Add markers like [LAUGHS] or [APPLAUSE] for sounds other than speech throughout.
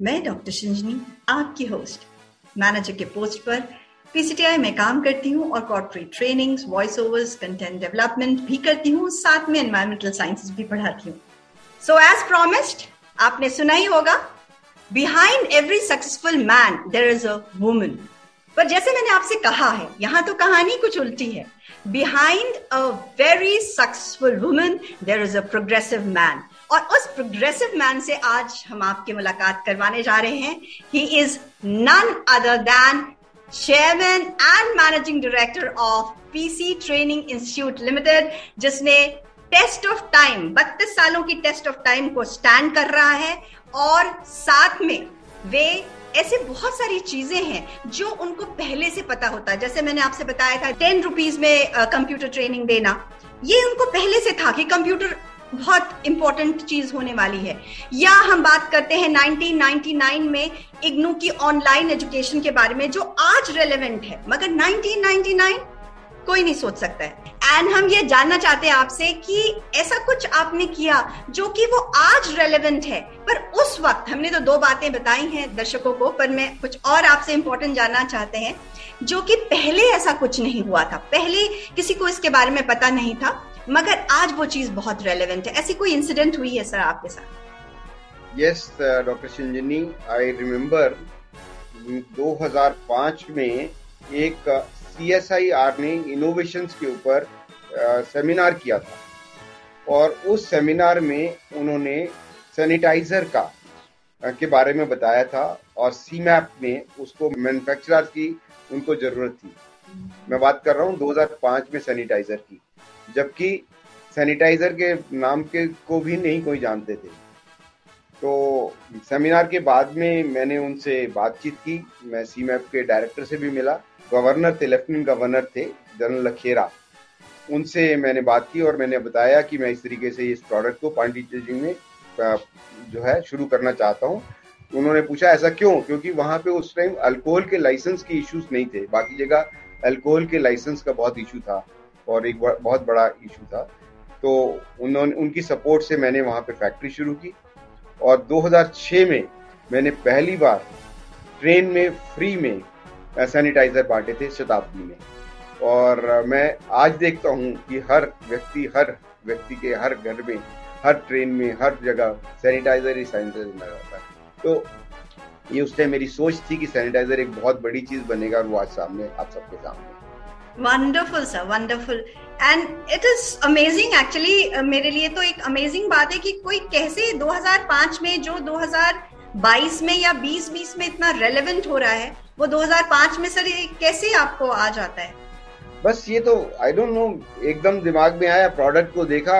मैं डॉक्टर शिंजनी, आपकी host. Manager के पोस्ट पर पीसीटीआई में काम करती हूँ और corporate trainings voice overs content development भी करती हूँ, साथ में एनवायरमेंटल साइंसेस भी पढ़ाती हूँ। सो एज प्रोमिस्ड आपने सुना ही होगा behind every successful man there is a woman पर जैसे मैंने आपसे कहा है, यहाँ तो कहानी कुछ उल्टी है। Behind a very successful woman there is a progressive man और उस प्रोग्रेसिव मैन से आज हम आपकी मुलाकात करवाने जा रहे हैं। He is none other than chairman and managing director of PC training institute limited जिसने टेस्ट ऑफ़ टाइम बत्तीस सालों की टेस्ट ऑफ़ टाइम को स्टैंड कर रहा है। और साथ में वे ऐसे बहुत सारी चीज़ें हैं जो उनको पहले से पता होता है। जैसे मैंने आपसे बताया था टेन रुपीज़ में कंप्यूटर ट्रेनिंग देना। ये उनको पहले से था कि कंप्यूटर बहुत इंपॉर्टेंट चीज़ होने वाली है। या हम बात करते हैं 1999 में इग्नू की ऑनलाइन एजुकेशन के बारे में, जो आज रेलेवेंट है। मगर 1999 कोई नहीं सोच सकता है। एंड हम ये जानना चाहते हैं आपसे कि ऐसा कुछ आपने किया जो कि वो आज रेलेवेंट है। पर उस वक्त, हमने तो दो बातें बताई हैं दर्शकों को, पर मैं कुछ और आपसे इंपॉर्टेंट जानना चाहते हैं, जो कि पहले ऐसा कुछ नहीं हुआ था। पहले किसी को इसके बारे में पता नहीं था। मगर आज वो चीज़ बहुत रेलेवेंट है। ऐसी कोई इंसिडेंट हुई है सर आपके साथ? Yes doctor Sinjini I remember 2005 में एक सी एस आई आर ने इनोवेशन के ऊपर सेमिनार किया था। और उस सेमिनार में उन्होंने सैनिटाइजर का के बारे में बताया था और सी मैप में उसको मैन्युफैक्चरर की उनको ज़रूरत थी। मैं बात कर रहा हूँ 2005 में सैनिटाइजर की। जबकि सैनिटाइजर के नाम के को भी नहीं कोई जानते थे। तो सेमिनार के बाद में मैंने उनसे बातचीत की। मैं सी के डायरेक्टर से भी मिला। गवर्नर थे, लेफ्टिनेंट गवर्नर थे, जनरल लखेरा। उनसे मैंने बात की और मैंने बताया कि मैं इस तरीके से इस प्रोडक्ट को पांडिचेरी में जो है, शुरू करना चाहता हूँ। उन्होंने पूछा, ऐसा क्यों? क्योंकि वहाँ पे उस टाइम अल्कोहल के लाइसेंस के इश्यूज़ नहीं थे। बाकी जगह अल्कोहल के लाइसेंस का बहुत इशू था। और एक बहुत बड़ा इशू था। तो उन्होंने, उनकी सपोर्ट से मैंने वहाँ पे फैक्ट्री शुरू की और 2006 में मैंने पहली बार ट्रेन में फ्री में सैनिटाइजर बांटे थे शताब्दी में। और मैं आज देखता हूँ कि हर व्यक्ति हर व्यक्ति के हर घर में, हर ट्रेन में, हर जगह सैनिटाइजर ही सैनिटाइजर नज़र आता है। तो ये उस टाइम मेरी सोच थी कि सैनिटाइजर एक बहुत बड़ी चीज़ बनेगा और वो आज सामने आप सबके सामने। Wonderful sir wonderful and it is amazing actually मेरे लिए तो एक अमेजिंग बात है कि कोई कैसे 2005 में, जो 2022 में या 2020 में इतना रेलेवेंट हो रहा है, वो 2005 में सर कैसे आपको आ जाता है? बस ये तो आई डोंट नो एकदम दिमाग में आया प्रोडक्ट को देखा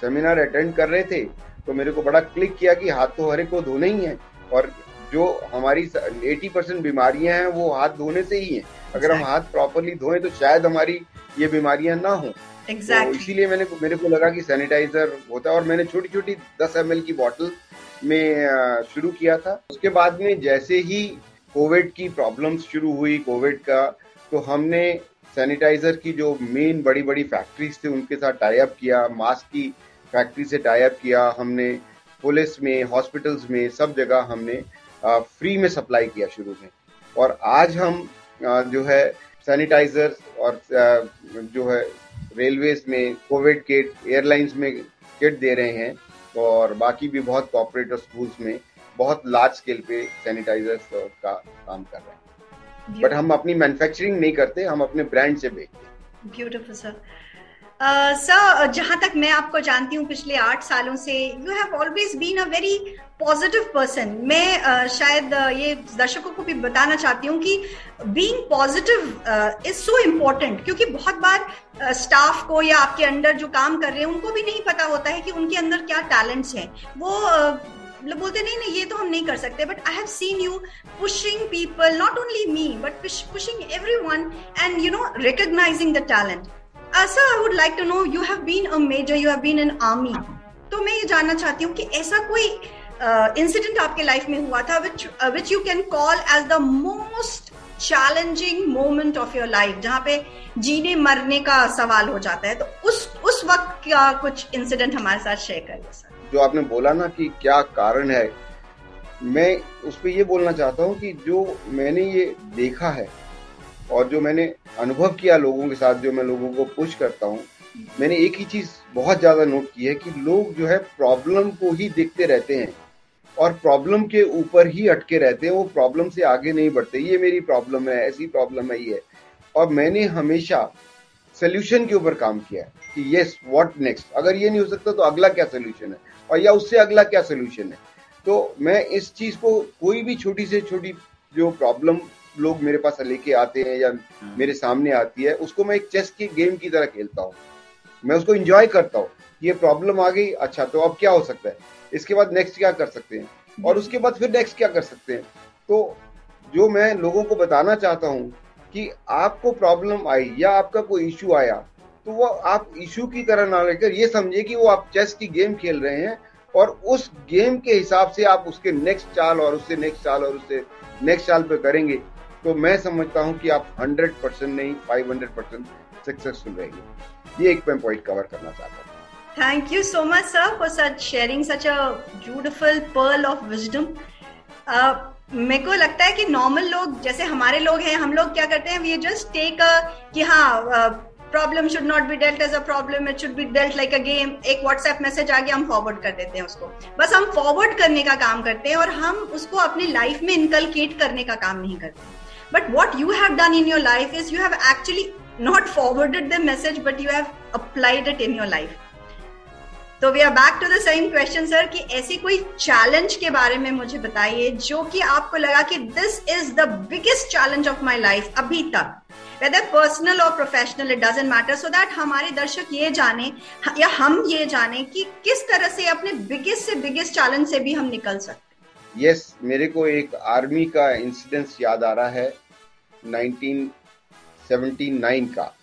सेमिनार अटेंड कर रहे थे तो मेरे को बड़ा क्लिक किया कि हाथ तो हर को धोने ही है, और जो हमारी 80 परसेंट बीमारियाँ हैं वो हाथ धोने से ही हैं। अगर हम हाथ प्रॉपरली धोएँ तो शायद हमारी ये बीमारियाँ ना हो। exactly. तो इसीलिए मैंने मेरे को लगा कि सैनिटाइजर होता है और मैंने छोटी छोटी 10 एम की बॉटल में शुरू किया था। उसके बाद में जैसे ही कोविड की प्रॉब्लम्स शुरू हुई कोविड का तो हमने सैनिटाइजर की जो मेन बड़ी बड़ी फैक्ट्रीज थे उनके साथ टाइप किया मास्क की फैक्ट्री से टाइप किया। हमने पुलिस में हॉस्पिटल्स में सब जगह हमने फ्री में सप्लाई किया शुरू में। और आज हम जो है सैनिटाइजर और जो है रेलवेज में कोविड किट एयरलाइंस में किट दे रहे हैं और बाकी भी बहुत कॉपरेट स्कूल्स में बहुत लार्ज स्केल पे सैनिटाइजर्स का काम कर रहे हैं। बट हम अपनी मैन्युफैक्चरिंग नहीं करते हम अपने ब्रांड से बेचते हैं। ब्यूटिफुल सर सर uh, जहाँ तक मैं आपको जानती हूँ पिछले आठ सालों से you have always been a very positive person मैं uh, शायद uh, ये दर्शकों को भी बताना चाहती हूँ कि being positive is so important क्योंकि बहुत बार स्टाफ uh, को या आपके अंडर जो काम कर रहे हैं उनको भी नहीं पता होता है कि उनके अंदर क्या टैलेंट्स हैं। वो uh, बोलते नहीं नहीं ये तो हम नहीं कर सकते। But I have seen you pushing people not only me but pushing everyone and you know recognising the talent sir I would like to know you have been a major you have been in army तो मैं ये जानना चाहती हूँ कि ऐसा कोई incident uh, आपके लाइफ में हुआ था which which you can call as the most challenging moment of your life जहाँ पे जीने मरने का सवाल हो जाता है। तो उस उस वक्त का कुछ इंसिडेंट हमारे साथ शेयर करिए सर जो आपने बोला ना कि क्या कारण है मैं उस पर ये बोलना चाहता हूँ कि जो मैंने ये देखा है और जो मैंने अनुभव किया लोगों के साथ, जो मैं लोगों को पुश करता हूँ, मैंने एक ही चीज़ बहुत ज़्यादा नोट की है कि लोग जो है प्रॉब्लम को ही देखते रहते हैं और प्रॉब्लम के ऊपर ही अटके रहते हैं, वो प्रॉब्लम से आगे नहीं बढ़ते। ये मेरी प्रॉब्लम है, ऐसी प्रॉब्लम है ये। और मैंने हमेशा सोल्यूशन के ऊपर काम किया है कि यस व्हाट नेक्स्ट अगर ये नहीं हो सकता तो अगला क्या सोल्यूशन है? और या उससे अगला क्या सोल्यूशन है? तो मैं इस चीज़ को कोई भी छोटी से छोटी जो प्रॉब्लम लोग मेरे पास लेके आते हैं या हाँ। मेरे सामने आती है उसको मैं एक चेस की गेम की तरह खेलता हूँ। मैं उसको इंजॉय करता हूँ ये प्रॉब्लम आ गई अच्छा तो अब क्या हो सकता है? इसके बाद नेक्स्ट क्या कर सकते हैं? और उसके बाद फिर नेक्स्ट क्या कर सकते हैं? तो जो मैं लोगों को बताना चाहता हूँ कि आपको प्रॉब्लम आई या आपका कोई इश्यू आया तो वो आप इश्यू की तरह ना लेकर ये समझे कि वो आप चेस की गेम खेल रहे हैं और उस गेम के हिसाब से आप उसके नेक्स्ट चाल और उससे नेक्स्ट चाल और उससे नेक्स्ट चाल पे करेंगे। तो मैं समझता हूँ कि आप 100 परसेंट नहीं 500 परसेंट सक्सेसफुल रहेंगे। ये एक मैं पॉइंट कवर करना चाहता हूँ। Thank you so much sir for such sharing such a beautiful pearl of wisdom मेरे को लगता है कि नॉर्मल लोग, जैसे हमारे लोग हैं, हम लोग क्या करते हैं वी जस्ट टेक कि हाँ problem should not be dealt as a problem it should be dealt like a game एक व्हाट्सएप मैसेज आ गया, हम फॉरवर्ड कर देते हैं उसको। बस हम फॉरवर्ड करने का काम करते हैं और हम उसको अपनी लाइफ में इनकलकेट करने का काम नहीं करते। But what you have done in your life is you have actually not forwarded the message but you have applied it in your life तो we are back to the same question sir कि ऐसी कोई challenge के बारे में मुझे बताइए जो कि आपको लगा कि this is the biggest challenge of my life अभी तक। वेदर पर्सनल और professional it doesn't matter so that हमारे दर्शक ये जाने, या हम ये जाने कि किस तरह से अपने बिगेस्ट से बिगेस्ट चैलेंज से भी हम निकल सकते यस मेरे को एक आर्मी का इंसिडेंस याद आ रहा है 1979 का।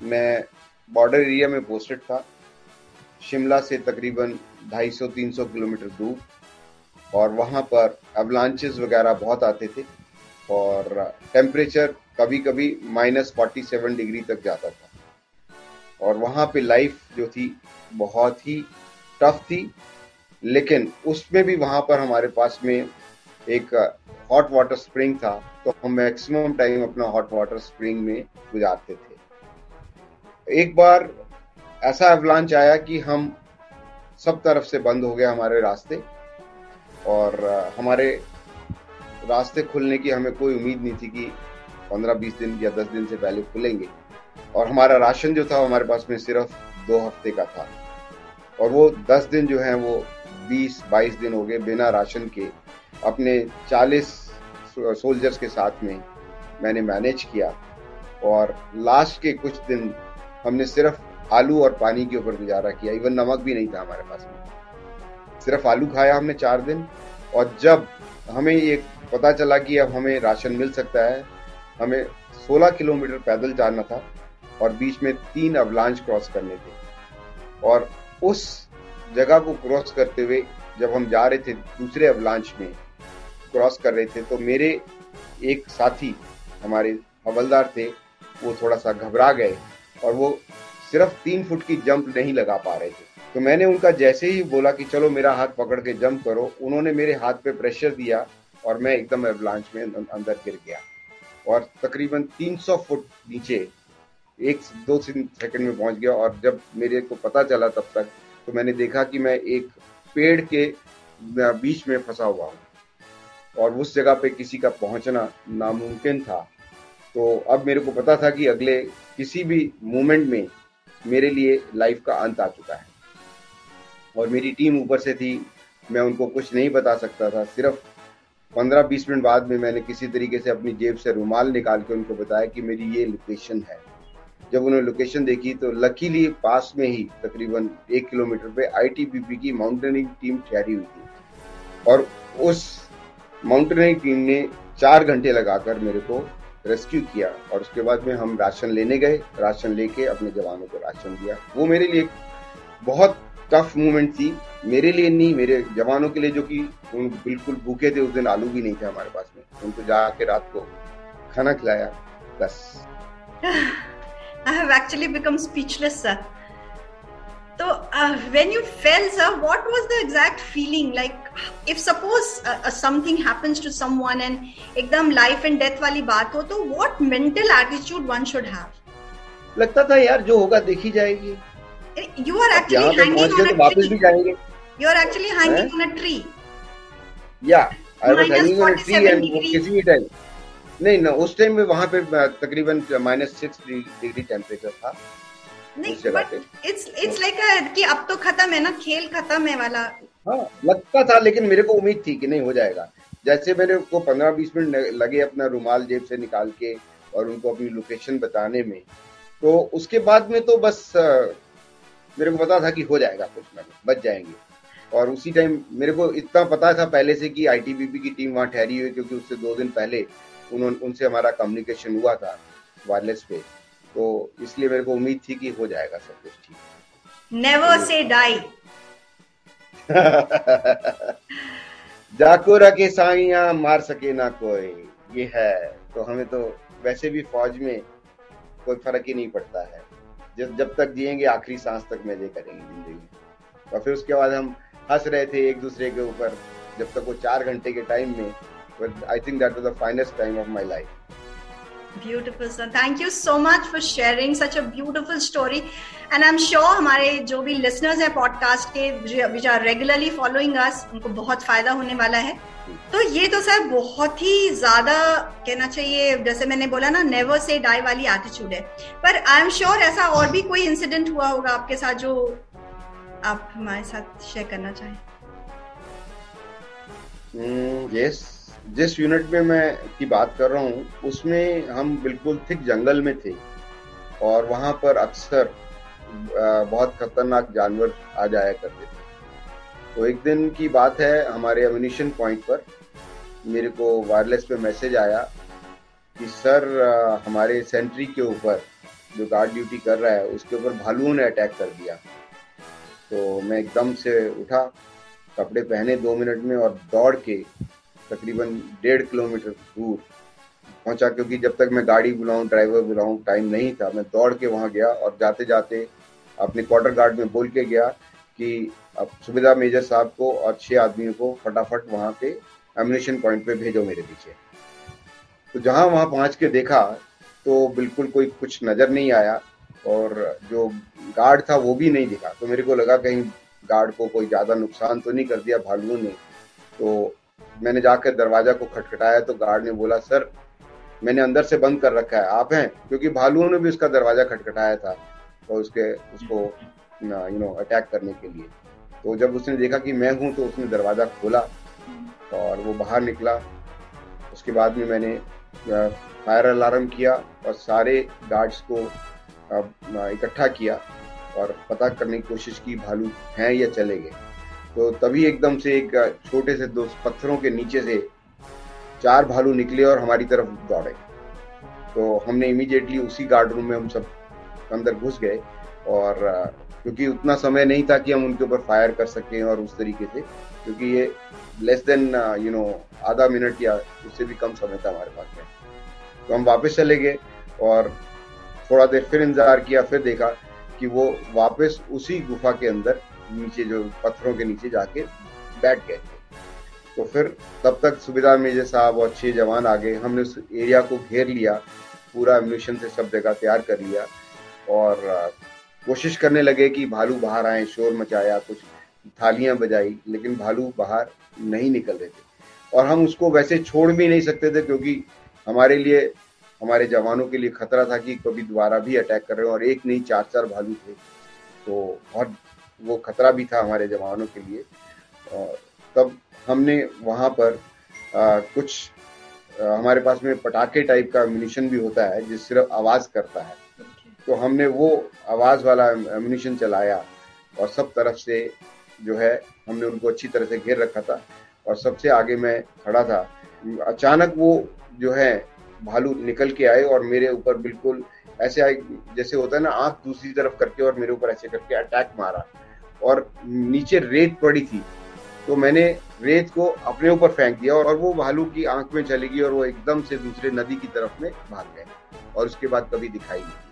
मैं बॉर्डर एरिया में पोस्टेड था, शिमला से तकरीबन 250-300 किलोमीटर दूर, और वहाँ पर अवलांचेस वगैरह बहुत आते थे, और टेम्परेचर कभी कभी माइनस फोर्टी सेवन डिग्री तक जाता था। और वहाँ पे लाइफ जो थी, बहुत ही टफ थी लेकिन उसमें भी वहाँ पर हमारे पास में एक हॉट वाटर स्प्रिंग था तो हम मैक्सिमम टाइम अपना हॉट वाटर स्प्रिंग में गुजारते थे। एक बार ऐसा अवलांच आया कि हम सब तरफ़ से बंद हो गया हमारे रास्ते, और हमारे रास्ते खुलने की हमें कोई उम्मीद नहीं थी कि 15-20 दिन या 10 दिन से पहले खुलेंगे। और हमारा राशन जो था हमारे पास में सिर्फ़ दो हफ़्ते का था। और वो 10 दिन जो है वो 20-22 दिन हो गए बिना राशन के अपने 40 सोल्जर्स के साथ में मैंने मैनेज किया। और लास्ट के कुछ दिन हमने सिर्फ़ आलू और पानी के ऊपर गुजारा किया। इवन नमक भी नहीं था हमारे पास में। सिर्फ़ आलू खाया हमने चार दिन। और जब हमें ये पता चला कि अब हमें राशन मिल सकता है, हमें 16 किलोमीटर पैदल जाना था और बीच में तीन अवलांच क्रॉस करने थे। और उस जगह को क्रॉस करते हुए जब हम जा रहे थे दूसरे अवलांच में क्रॉस कर रहे थे तो मेरे एक साथी हमारे हवलदार थे, वो थोड़ा सा घबरा गए और वो सिर्फ़ तीन फुट की जंप नहीं लगा पा रहे थे। तो मैंने उनका जैसे ही बोला कि चलो मेरा हाथ पकड़ के जंप करो, उन्होंने मेरे हाथ पे प्रेशर दिया और मैं एकदम एवलांच में अंदर गिर गया। और तकरीबन 300 फुट नीचे एक दो तीन सेकंड में पहुँच गया और जब मेरे को पता चला तब तक तो मैंने देखा कि मैं एक पेड़ के बीच में फंसा हुआ हूँ। और उस जगह पे किसी का पहुँचना नामुमकिन था। तो अब मेरे को पता था कि अगले किसी भी मोमेंट में मेरे लिए लाइफ का अंत आ चुका है। और मेरी टीम ऊपर से थी, मैं उनको कुछ नहीं बता सकता था। सिर्फ़ पंद्रह बीस मिनट बाद में मैंने किसी तरीके से अपनी जेब से रुमाल निकाल के उनको बताया कि मेरी ये लोकेशन है। जब उन्होंने लोकेशन देखी तो लकीली पास में ही तकरीबन एक किलोमीटर पे आईटीबीपी की माउंटेनिंग टीम ठहरी हुई थी। और उस माउंटेनिंग टीम ने चार घंटे लगाकर मेरे को रेस्क्यू किया और उसके बाद में हम राशन लेने गए। राशन लेके अपने जवानों को राशन दिया। वो मेरे लिए बहुत टफ मोमेंट थी। मेरे लिए नहीं, मेरे जवानों के लिए जो कि उन बिल्कुल भूखे थे, उस दिन आलू भी नहीं थे हमारे पास में। उनको जाके रात को खाना खिलाया। बस। [LAUGHS] I have actually become speechless, sir. तो when you fell sir what was the exact feeling like if suppose something happens to someone and एकदम लाइफ एंड डेथ वाली बात हो तो what mental attitude one should have लगता था यार जो होगा देखी जाएगी। You are actually hanging on a वापस भी जाएँगे। Are actually hanging on a tree या I was hanging on a tree and किसी भी टाइम नहीं ना उस टाइम में वहाँ पे तकरीबन माइनस सिक्स डिग्री टेम्परेचर था। इट्स इट्स लाइक कि अब तो खत्म है ना खेल खत्म है वाला। हाँ लगता था लेकिन मेरे को उम्मीद थी कि नहीं हो जाएगा। जैसे मेरे को पंद्रह बीस मिनट लगे अपना रुमाल जेब से निकाल के और उनको अपनी लोकेशन बताने में। तो उसके बाद में तो बस मेरे को पता था कि हो जाएगा कुछ ना बच जाएँगे। और उसी टाइम मेरे को इतना पता था पहले से कि आईटीबीपी की टीम वहाँ ठहरी हुई क्योंकि उससे दो दिन पहले उन्होंने उनसे हमारा कम्युनिकेशन हुआ था वायरलेस पे। तो इसलिए मेरे को उम्मीद थी कि हो जाएगा सब कुछ ठीक। नेवर से डाई जाको रखे साइया मार सके ना कोई। ये है। तो हमें तो वैसे भी फौज में कोई फ़र्क ही नहीं पड़ता है। जब जब तक जिएँगे आखिरी सांस तक मज़े करेंगे ज़िंदगी। और फिर उसके बाद हम हंस रहे थे एक दूसरे के ऊपर जब तक वो चार घंटे के टाइम में I think that was the finest time of my life Beautiful, sir. Thank you so much for sharing such a beautiful story. And I'm sure हमारे जो भी listeners हैं podcast के which are regularly following us उनको बहुत फ़ायदा होने वाला है। तो ये तो सर बहुत ही ज़्यादा कहना चाहिए जैसे मैंने बोला ना नेवर से डाई वाली एटीट्यूड है। पर आई एम श्योर ऐसा और भी कोई इंसिडेंट हुआ होगा आपके साथ जो आप हमारे साथ शेयर करना चाहें। यस mm, जिस यूनिट में मैं की बात कर रहा हूँ, उसमें हम बिल्कुल थिक जंगल में थे और वहाँ पर अक्सर बहुत खतरनाक जानवर आ जाया करते थे। तो एक दिन की बात है हमारे अम्यूनिशन पॉइंट पर। मेरे को वायरलेस पे मैसेज आया कि, सर हमारे सेंट्री के ऊपर जो गार्ड ड्यूटी कर रहा है, उसके ऊपर भालुओं ने अटैक कर दिया। तो मैं एकदम से उठा, कपड़े पहने दो मिनट में और दौड़ के तकरीबन डेढ़ किलोमीटर दूर पहुँचा, क्योंकि जब तक मैं गाड़ी बुलाऊं ड्राइवर बुलाऊं टाइम नहीं था। मैं दौड़ के वहाँ गया और जाते जाते अपने क्वार्टर गार्ड में बोल के गया कि अब सुविधा मेजर साहब को और छह आदमियों को फटाफट वहाँ पे एम्यूनेशन पॉइंट पे भेजो मेरे पीछे। तो जहाँ वहाँ पहुँच के देखा तो बिल्कुल कोई कुछ नज़र नहीं आया और जो गार्ड था वो भी नहीं दिखा। तो मेरे को लगा कहीं गार्ड को कोई ज़्यादा नुकसान तो नहीं कर दिया, भालुओं ने। तो मैंने जाकर दरवाज़ा को खटखटाया तो गार्ड ने बोला, सर, मैंने अंदर से बंद कर रखा है, आप हैं? क्योंकि भालुओं ने भी उसका दरवाज़ा खटखटाया था और उसके, उसको यू नो अटैक करने के लिए। तो जब उसने देखा कि मैं हूँ तो उसने दरवाज़ा खोला और वो बाहर निकला। उसके बाद में मैंने फायर अलार्म किया और सारे गार्ड्स को इकट्ठा किया और पता करने की कोशिश की, भालू हैं या चले गए? तो तभी एकदम से एक छोटे से दो पत्थरों के नीचे से चार भालू निकले और हमारी तरफ़ दौड़े। तो हमने इमीडिएटली उसी गार्ड रूम में हम सब अंदर घुस गए और क्योंकि उतना समय नहीं था कि हम उनके ऊपर फायर कर सकें और उस तरीके से, क्योंकि ये लेस देन यू नो आधा मिनट या उससे भी कम समय था हमारे पास में। तो हम वापस चले गए और थोड़ा देर फिर इंतज़ार किया, फिर देखा कि वो वापस उसी गुफा के अंदर नीचे जो पत्थरों के नीचे जाके बैठ गए। थे तो फिर तब तक सुविधा मेजर साहब और छह जवान आ गए हमने उस एरिया को घेर लिया, पूरा एम्यूनिशन से सब जगह तैयार कर लिया और कोशिश करने लगे कि भालू बाहर आए, शोर मचाया, कुछ थालियाँ बजाई, लेकिन भालू बाहर नहीं निकल रहे थे। और हम उसको वैसे छोड़ भी नहीं सकते थे क्योंकि हमारे लिए, हमारे जवानों के लिए खतरा था कि कभी दोबारा भी अटैक कर रहे हो और एक नहीं चार चार भालू थे। तो बहुत वो खतरा भी था हमारे जवानों के लिए। और तब हमने वहाँ पर आ, कुछ आ, हमारे पास में पटाखे टाइप का म्यूनिशन भी होता है जिस सिर्फ़ आवाज़ करता है। तो हमने वो आवाज़ वाला म्यूनिशन चलाया और सब तरफ़ से जो है हमने उनको अच्छी तरह से घेर रखा था और सबसे आगे मैं खड़ा था। अचानक वो जो है भालू निकल के आए और मेरे ऊपर बिल्कुल ऐसे आए जैसे होता है ना आँख दूसरी तरफ़ करके और मेरे ऊपर ऐसे करके अटैक मारा। और नीचे रेत पड़ी थी तो मैंने रेत को अपने ऊपर फेंक दिया और वो भालू की आँख में चली गई और वो एकदम से दूसरे नदी की तरफ़ में भाग गए और उसके बाद कभी दिखाई नहीं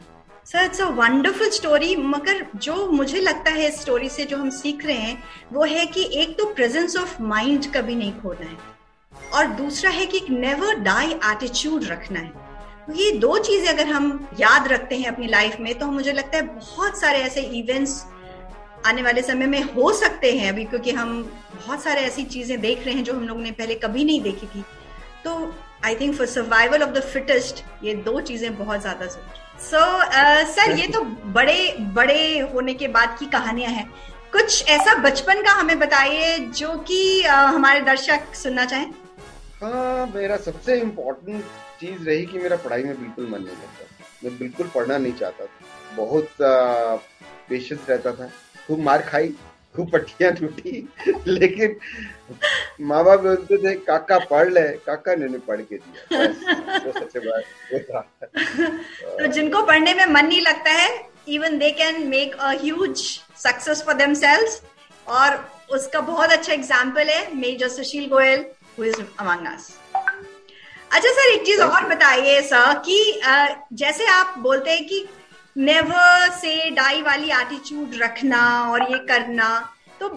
sir it's a wonderful story मगर जो मुझे लगता है इस स्टोरी से जो हम सीख रहे हैं, वो है कि एक तो प्रेजेंस ऑफ़ माइंड कभी नहीं खोना है और दूसरा है कि नेवर डाई एटीट्यूड रखना है। तो ये दो चीज़ें अगर हम याद रखते हैं अपनी लाइफ में तो मुझे लगता है बहुत सारे ऐसे इवेंट्स आने वाले समय में हो सकते हैं अभी क्योंकि हम बहुत सारे ऐसी चीज़ें देख रहे हैं जो हम लोग ने पहले कभी नहीं देखी थी। तो I think for survival of the fittest ये दो चीज़ें बहुत ज़्यादा ज़रूरी सो सर ये तो बड़े बड़े होने के बाद की कहानियाँ हैं। कुछ ऐसा बचपन का हमें बताइए जो कि uh, हमारे दर्शक सुनना चाहें। हाँ मेरा सबसे इम्पोर्टेंट चीज़ रही कि मेरा पढ़ाई में बिल्कुल मन नहीं लगता मैं बिल्कुल पढ़ना नहीं चाहता। बहुत पेशेंस रहता था। खूब मार खाई खूब पट्टियाँ टूटी लेकिन माँ बाप बोलते थे काका पढ़ ले काका ने पढ़ के दिया। तो सबसे बात तो जिनको पढ़ने में मन नहीं लगता है even they can make a huge success for themselves और उसका बहुत अच्छा एग्ज़ाम्पल है major Sushil Goyal who is among us अच्छा सर एक चीज़ और बताइए सर कि जैसे आप बोलते हैं कि नेवर से डाई वाली एटीट्यूड रखना और ये करना। तो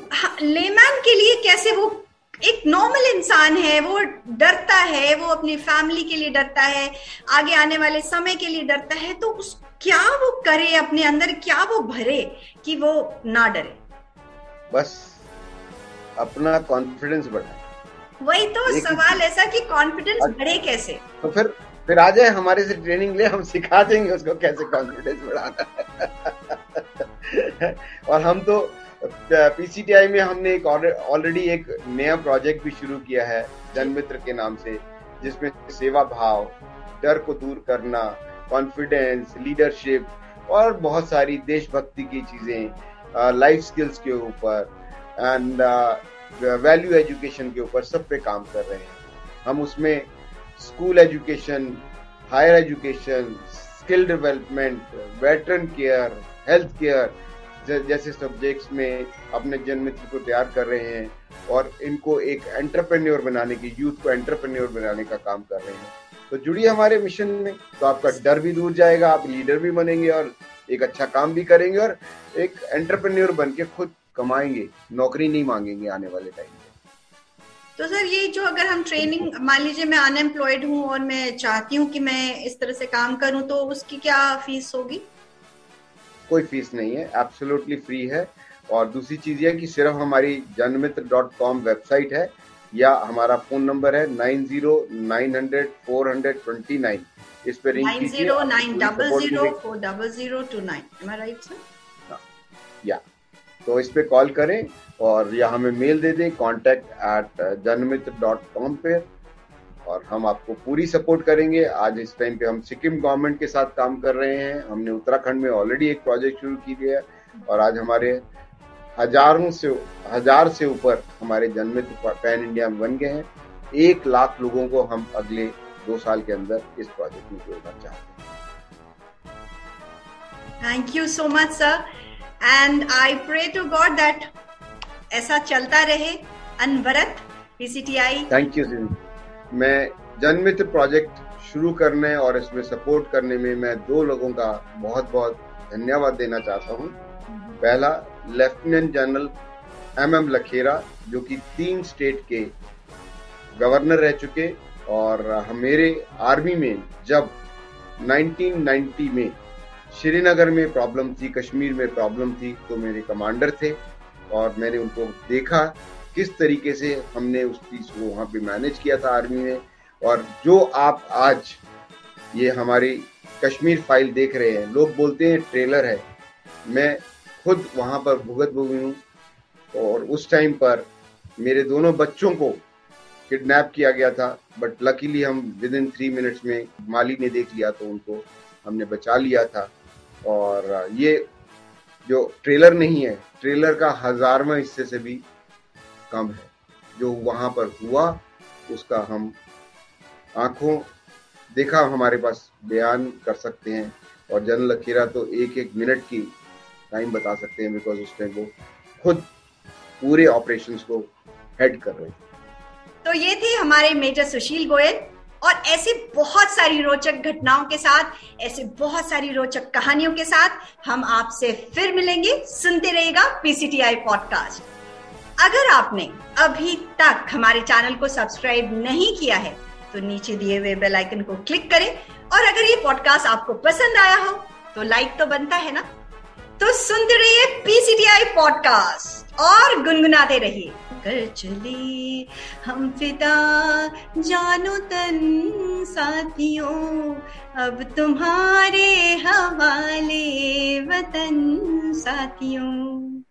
लेमैन के लिए कैसे वो एक नॉर्मल इंसान है वो डरता है वो अपनी फैमिली के लिए डरता है आगे आने वाले समय के लिए डरता है तो उस क्या वो करे अपने अंदर क्या वो भरे कि वो ना डरे? बस अपना कॉन्फिडेंस बढ़ाए। वही तो सवाल ऐसा कि कॉन्फिडेंस बढ़े कैसे? तो फिर फिर आ जाए, हमारे से ट्रेनिंग ले, हम सिखा देंगे उसको कैसे कॉन्फिडेंस बढ़ाना और हम तो पीसीटीआई में हमने एक ऑलरेडी एक नया प्रोजेक्ट भी शुरू किया है जनमित्र के नाम से, जिसमें सेवा भाव, डर को दूर करना कॉन्फिडेंस लीडरशिप और बहुत सारी देशभक्ति की चीज़ें लाइफ स्किल्स के ऊपर एंड वैल्यू एजुकेशन के ऊपर सब पे काम कर रहे हैं। हम उसमें school education, higher education, skill development, veteran care, health care जैसे सब्जेक्ट्स में अपने जन्मित्र को तैयार कर रहे हैं और इनको एक एंटरप्रेन्योर बनाने की, यूथ को एंटरप्रेन्योर बनाने का काम कर रहे हैं। तो जुड़िए हमारे मिशन में तो आपका डर भी दूर जाएगा, आप लीडर भी बनेंगे और एक अच्छा काम भी करेंगे और एक एंटरप्रेन्योर बन के खुद कमाएँगे, नौकरी नहीं मांगेंगे आने वाले टाइम में। तो सर ये जो अगर हम ट्रेनिंग मान लीजिए मैं अनएम्प्लॉयड हूँ और मैं चाहती हूँ कि मैं इस तरह से काम करूँ तो उसकी क्या फ़ीस होगी? कोई फ़ीस नहीं है एब्सोल्युटली फ्री है। और दूसरी चीज़ ये कि सिर्फ़ हमारी जनमित्र डॉट कॉम वेबसाइट है या हमारा फ़ोन नंबर है nine zero nine hundred four hundred twenty nine इस पे रिंग कीजिए या। तो इस पे कॉल करें और या हमें मेल दे दें contact at Janmitra dot com पे और हम आपको पूरी सपोर्ट करेंगे। आज इस टाइम पे हम सिक्किम गवर्नमेंट के साथ काम कर रहे हैं। हमने उत्तराखंड में ऑलरेडी एक प्रोजेक्ट शुरू की है और आज हमारे हज़ारों से, हज़ार से ऊपर हमारे जनमित्र पैन इंडिया में बन गए हैं। एक लाख लोगों को हम अगले दो साल के अंदर इस प्रोजेक्ट में जोड़ना चाहते हैं। Thank you so much sir and I pray to God that ऐसा चलता रहे अनवरत पीसीटीआई थैंक यू मैं जनमित्र प्रोजेक्ट शुरू करने और इसमें सपोर्ट करने में मैं दो लोगों का बहुत बहुत धन्यवाद देना चाहता हूँ। पहला lieutenant general M M Lakhera जो कि तीन स्टेट के गवर्नर रह चुके और मेरे आर्मी में जब 1990 में श्रीनगर में प्रॉब्लम थी, कश्मीर में प्रॉब्लम थी तो मेरे कमांडर थे और मैंने उनको देखा किस तरीके से हमने उस चीज़ को वहाँ पे मैनेज किया था आर्मी में। और जो आप आज ये हमारी कश्मीर फ़ाइल देख रहे हैं, लोग बोलते हैं ट्रेलर है। मैं खुद वहाँ पर भुगत भुगी हूँ और उस टाइम पर मेरे दोनों बच्चों को किडनैप किया गया था बट लकीली हम विद इन थ्री मिनट्स में माली ने देख लिया तो उनको हमने बचा लिया था। और ये जो ट्रेलर नहीं है, ट्रेलर का हजारवा हिस्से से भी कम है। जो वहाँ पर हुआ, उसका हम आँखों, देखा हमारे पास बयान कर सकते हैं। और जनरल अखीरा तो एक एक मिनट की टाइम बता सकते हैं बिकॉज़ उस टाइम वो खुद पूरे ऑपरेशंस को हेड कर रहे हैं। तो ये थी हमारे मेजर सुशील गोयल। और ऐसी बहुत सारी रोचक घटनाओं के साथ, ऐसे बहुत सारी रोचक कहानियों के साथ हम आपसे फिर मिलेंगे। सुनते रहेगा पीसीटीआई पॉडकास्ट अगर आपने अभी तक हमारे चैनल को सब्सक्राइब नहीं किया है तो नीचे दिए हुए बेल आइकन को क्लिक करें। और अगर ये पॉडकास्ट आपको पसंद आया हो तो लाइक तो बनता है ना। तो सुनते रहिए पीसीटीआई पॉडकास्ट और गुनगुनाते रहिए। कर चले, हम फिदा, जानो तन साथियों, अब तुम्हारे हवाले वतन साथियों।